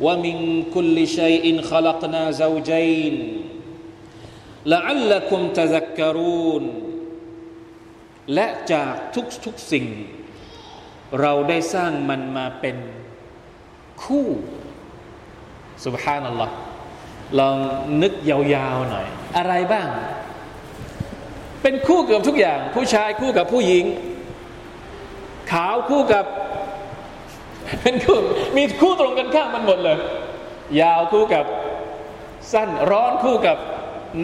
ومن كل شيء خلقنا زوجين لعلكم تذكرون และจากทุกทุกสิ่ง เราได้สร้างมันมาเป็นคู่ สุบฮานัลลอฮ์ลองนึกยาวๆหน่อย อะไรบ้าง เป็นคู่เกือบทุกอย่าง ผู้ชายคู่กับผู้หญิง ขาวคู่กับ เป็นคู่มีคู่ตรงกันข้ามมันหมดเลย ยาวคู่กับสั้นร้อนคู่กับ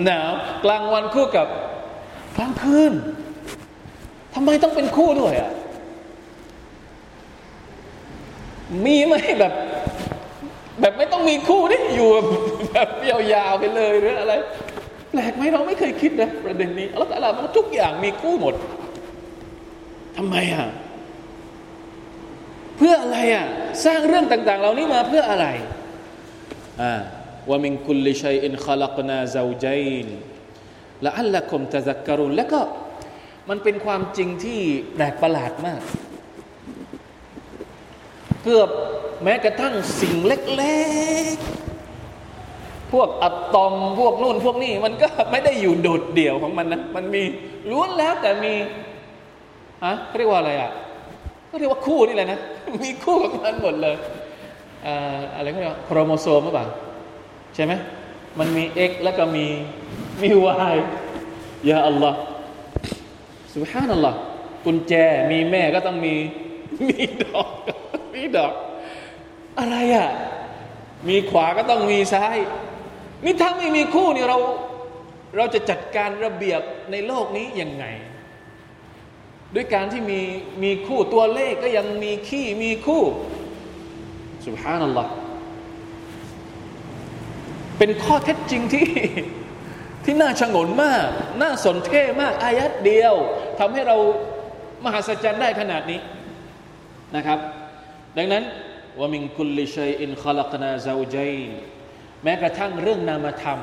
หนาว กลางวันคู่กับกลางคืนทำไมต้องเป็นคู่ด้วยอะมีไหมแบบ แบบไม่ต้องมีคู่นี่อยู่แบบยาวๆไปเลยหรืออะไร แปลกไหมเราไม่เคยคิดนะประเด็นนี้แล้วแต่ละมันทุกอย่างมีคู่หมดทำไมอะ เพื่ออะไรอะสร้างเรื่องต่าง ๆ เหล่านี้มาเพื่ออะไรอ่าว่ามินคุลลิชัยอินขลักนาซาจัยนละอัลละคมตะซักกรุนแล้วก็มันเป็นความจริงที่แปลกประหลาดมาก เกือบแม้กระทั่งสิ่งเล็กๆ พวกอะตอมพวกนู่นพวกนี้มันก็ไม่ได้อยู่โดดเดี่ยวของมันนะ มันมีล้วนแล้วแต่มีอะเรียกว่าอะไรอะก็เรียกว่าคู่นี่แหละนะ มีคู่ของมันหมดเลยอะไรก็เรียกโครโมโซมหรือเปล่าใช่ไหมมันมี X แล้วก็มีมี Y ยาอัลลอฮ์สุบฮานัลลอฮ์กุญแจมีแม่ก็ต้องมีมีดอกมีดอก อะไรอะมีขวาก็ต้องมีซ้าย นี่ถ้าไม่มีคู่นี่เรา เราจะจัดการระเบียบในโลกนี้ยังไง ด้วยการที่มีมีคู่ตัวเลขก็ยังมีขี้มีคู่สุบฮานัลลอฮ์เป็นข้อเท็จจริงที่ที่น่าชงนมาก น่าสนเท่มาก อายัดเดียวทำให้เรามหัศจรรย์ได้ขนาดนี้นะครับ ดังนั้นว่ามิงคุลลิชัยอินขลักนาซาจัยแม้กระทั่งเรื่องนามธรรม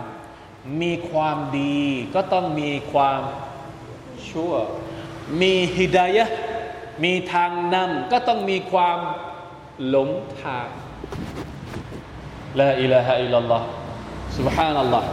มีความดีก็ต้องมีความชั่ว มีฮิดายะมีทางนำก็ต้องมีความหลงทางละอิลาฮะอิลลัลลอฮ์ سبحان الله